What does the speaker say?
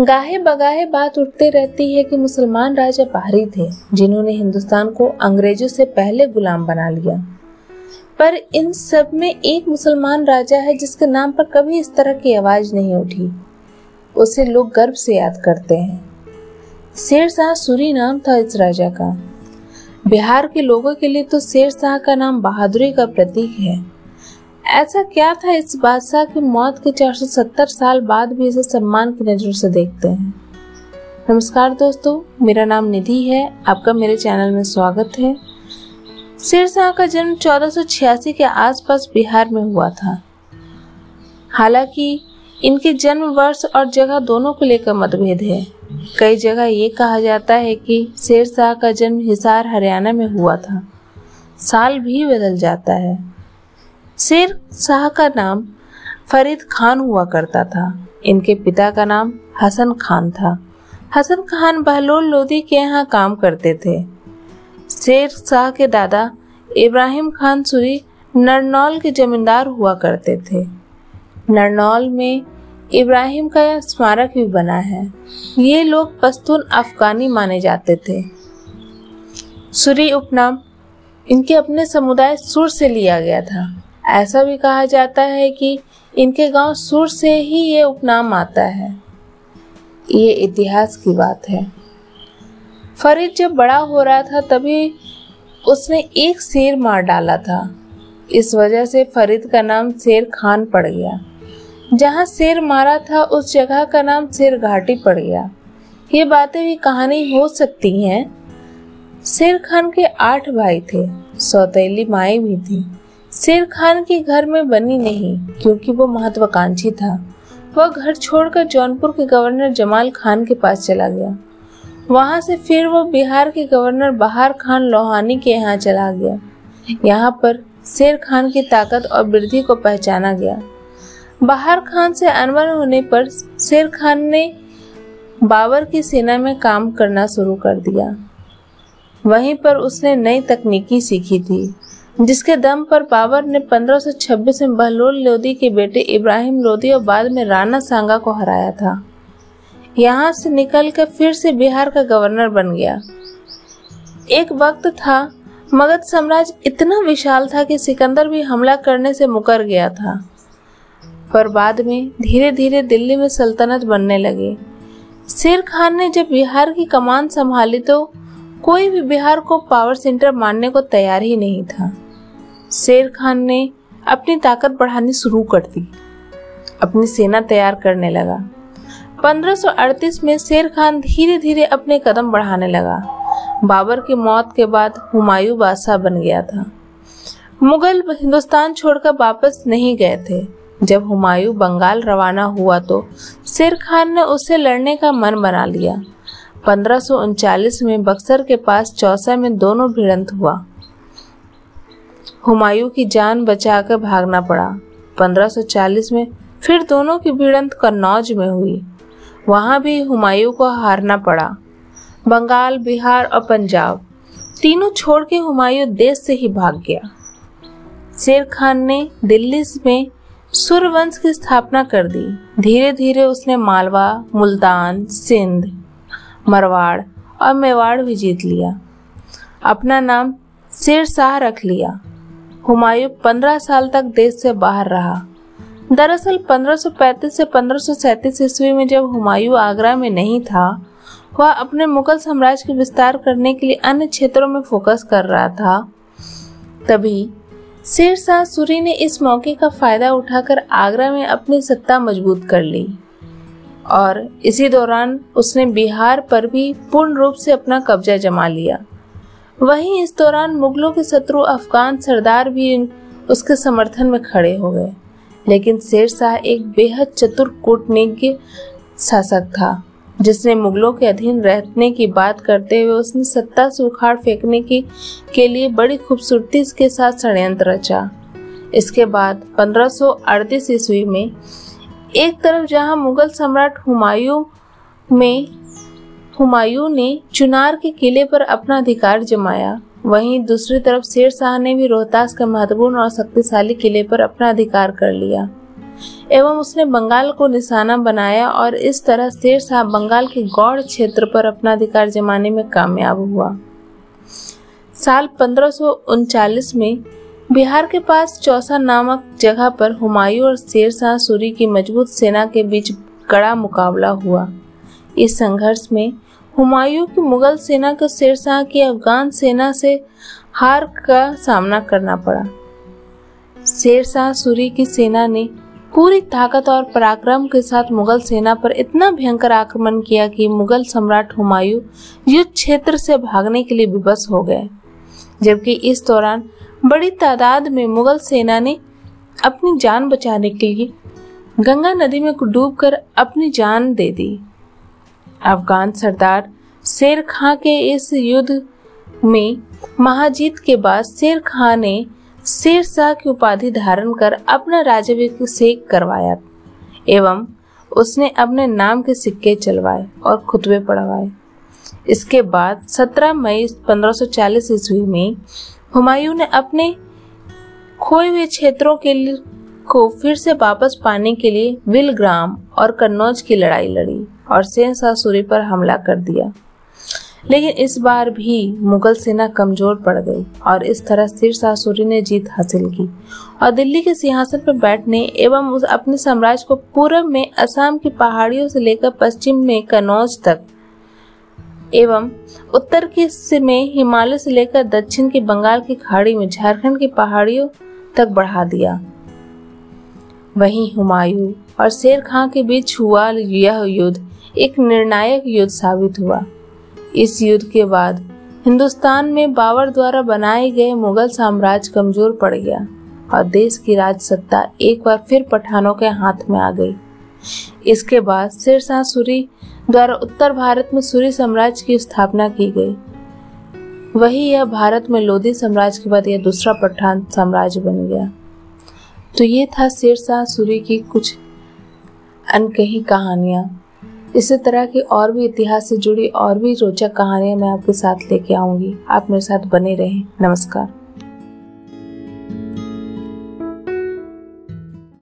गाहे बगाहे बात उठते रहती है कि मुसलमान राजा बाहरी थे, जिन्होंने हिंदुस्तान को अंग्रेज़ों से पहले गुलाम बना लिया। पर इन सब में एक मुसलमान राजा है जिसके नाम पर कभी इस तरह की आवाज़ नहीं उठी। उसे लोग गर्व से याद करते हैं। शेर शाह सूरी नाम था इस राजा का। बिहार के लोगों के लिए तो शेर शाह का नाम बहादुरी का प्रतीक है। ऐसा क्या था इस बादशाह की मौत के 470 साल बाद भी इसे सम्मान की नज़र से देखते हैं? नमस्कार दोस्तों, मेरा नाम निधि है। आपका मेरे चैनल में स्वागत है। शेर शाह का जन्म 1486 के आसपास बिहार में हुआ था। हालाँकि, इनके जन्म वर्ष और जगह दोनों को लेकर मतभेद है। कई जगह ये कहा जाता है कि शेरशाह का जन्म हिसार, हरियाणा में हुआ था। साल भी बदल जाता है। शेर शाह का नाम फरीद खान हुआ करता था। इनके पिता का नाम हसन खान था। हसन खान बहलोल लोधी के यहाँ काम करते थे। शेर शाह के दादा इब्राहिम खान सुरी नरनौल के जमींदार हुआ करते थे। नरनौल में इब्राहिम का स्मारक भी बना है। ये लोग पश्तून अफगानी माने जाते थे। सुरी उपनाम इनके अपने समुदाय सुर से लिया गया था। ऐसा भी कहा जाता है कि इनके गाँव सुर से ही ये उपनाम आता है। ये इतिहास की बात है। फरीद जब बड़ा हो रहा था, तभी उसने एक शेर मार डाला था। इस वजह से फरीद का नाम शेर खान पड़ गया। जहाँ शेर मारा था, उस जगह का नाम शेर घाटी पड़ गया। ये बातें भी कहानी हो सकती हैं। शेर खान के आठ भाई थे, सौतेली माए भी थी। शेर खान के घर में बनी नहीं, क्योंकि वो महत्वाकांक्षी था। वह घर छोड़कर जौनपुर के गवर्नर जमाल खान के पास चला गया। वहाँ से फिर वो बिहार के गवर्नर बहार खान लोहानी के यहाँ चला गया। यहाँ पर शेर खान की ताकत और वृद्धि को पहचाना गया। बहार खान से अनवर होने पर शेर खान ने बाबर की सेना में काम करना शुरू कर दिया। वहीं पर उसने नई तकनीकी सीखी थी। जिसके दम पर बाबर ने 1526 में बहलोल लोधी के बेटे इब्राहिम लोधी और बाद में राणा सांगा को हराया था। यहाँ से निकलकर फिर से बिहार का गवर्नर बन गया। एक वक्त था, मगध साम्राज्य इतना विशाल था कि सिकंदर भी हमला करने से मुकर गया था। पर बाद में धीरे धीरे दिल्ली में सल्तनत बनने लगी। शेर खान ने जब बिहार की कमान संभाली तो कोई भी बिहार को पावर सेंटर मानने को तैयार ही नहीं था। शेर खान ने अपनी ताकत बढ़ानी शुरू कर दी। अपनी सेना तैयार करने लगा। 1538 में शेर खान धीरे धीरे अपने कदम बढ़ाने लगा। बाबर की मौत के बाद हुमायूं बादशाह बन गया था। मुगल हिंदुस्तान छोड़कर वापस नहीं गए थे। जब हुमायूं बंगाल रवाना हुआ तो शेर खान ने उससे लड़ने का मन बना लिया। पंद्रह में बक्सर के पास चौसा में दोनों भिड़ंत हुआ। हुमायूं की जान बचाकर भागना पड़ा। 1540 में फिर दोनों की भिड़ंत कन्नौज में हुई। वहाँ भी हुमायूं को हारना पड़ा। बंगाल, बिहार और पंजाब तीनों छोड़ के हुमायूं देश से ही भाग गया। शेर खान ने दिल्ली में सुरवंश की स्थापना कर दी। धीरे धीरे उसने मालवा, मुल्तान, सिंध, मरवाड़ और मेवाड़ भी जीत लिया। अपना नाम शेर शाह रख लिया। हुमायूं पंद्रह साल तक देश से बाहर रहा। दरअसल 1535 से पंद्रह ईस्वी में जब हुमायूं आगरा में नहीं था, वह अपने मुगल साम्राज्य के विस्तार करने के लिए अन्य क्षेत्रों में फोकस कर रहा था। तभी शेर शाह सूरी ने इस मौके का फ़ायदा उठाकर आगरा में अपनी सत्ता मज़बूत कर ली और इसी दौरान उसने बिहार पर भी पूर्ण रूप से अपना कब्जा जमा लिया। वहीं इस दौरान मुगलों के शत्रु अफगान सरदार भी उसके समर्थन में खड़े हो गए। लेकिन शेर शाह एक बेहद चतुर कूटनीतिज्ञ शासक था, जिसने मुगलों के अधीन रहने की बात करते हुए उसने सत्ता से उखाड़ फेंकने की, के लिए बड़ी खूबसूरती के साथ षड्यंत्र रचा। इसके बाद पंद्रह ईस्वी में एक तरफ़ जहाँ मुगल सम्राट हुमायूं में हुमायूं ने चुनार के किले पर अपना अधिकार जमाया। वहीं दूसरी तरफ़ शेर शाह ने भी रोहतास के महत्वपूर्ण और शक्तिशाली किले पर अपना अधिकार कर लिया। एवं उसने बंगाल को निशाना बनाया और इस तरह शेर शाह बंगाल के गौड़ क्षेत्र पर अपना अधिकार जमाने में कामयाब हुआ। साल पंद्रह में बिहार के पास चौसा नामक जगह पर हुमायूं और शेर शाह सूरी की मज़बूत सेना के बीच कड़ा मुकाबला हुआ। इस संघर्ष में हुमायूं की मुगल सेना को शेरशाह की अफगान सेना से हार का सामना करना पड़ा। शेरशाह सूरी की सेना ने पूरी ताकत और पराक्रम के साथ मुगल सेना पर इतना भयंकर आक्रमण किया कि मुगल सम्राट हुमायूं युद्ध क्षेत्र से भागने के लिए विवश हो गए। जबकि इस दौरान बड़ी तादाद में मुगल सेना ने अपनी जान बचाने के लिए गंगा नदी में डूबकर अपनी जान दे दी। अफगान सरदार शेर खां के इस युद्ध में महाजीत के बाद शेर खां ने शेर शाह की उपाधि धारण कर अपना राज्याभिषेक करवाया एवं उसने अपने नाम के सिक्के चलवाए और खुतबे पढ़वाए। इसके बाद 17 मई 1540 ईस्वी में हुमायूं ने अपने खोए हुए क्षेत्रों के को फिर से वापस पाने के लिए विलग्राम और कन्नौज की लड़ाई लड़ी। और सेन सूरी पर हमला कर दिया। लेकिन इस बार भी मुगल सेना कमज़ोर पड़ गई और इस तरह सिर सूरी ने जीत हासिल की और दिल्ली के सिंहासन पर बैठने एवं उस अपने साम्राज्य को पूर्व में असम की पहाड़ियों से लेकर पश्चिम में कनौज तक एवं उत्तर की में हिमालय से लेकर दक्षिण की बंगाल की खाड़ी में झारखंड की पहाड़ियों तक बढ़ा दिया। वहीं हुमायूं और शेर खां के बीच हुआ यह युद्ध एक निर्णायक युद्ध साबित हुआ। इस युद्ध के बाद हिंदुस्तान में बाबर द्वारा बनाए गए मुगल साम्राज्य कमज़ोर पड़ गया और देश की राज सत्ता एक बार फिर पठानों के हाथ में आ गई। इसके बाद सिरसा सूरी द्वारा उत्तर भारत में सूरी साम्राज्य की स्थापना की गई। वही यह भारत में लोधी साम्राज्य के बाद यह दूसरा पठान साम्राज्य बन गया। तो ये था सिरसा सूरी की कुछ अनकही कहानियाँ। इसी तरह की और भी इतिहास से जुड़ी और भी रोचक कहानियाँ मैं आपके साथ लेके आऊँगी। आप मेरे साथ बने रहें। नमस्कार।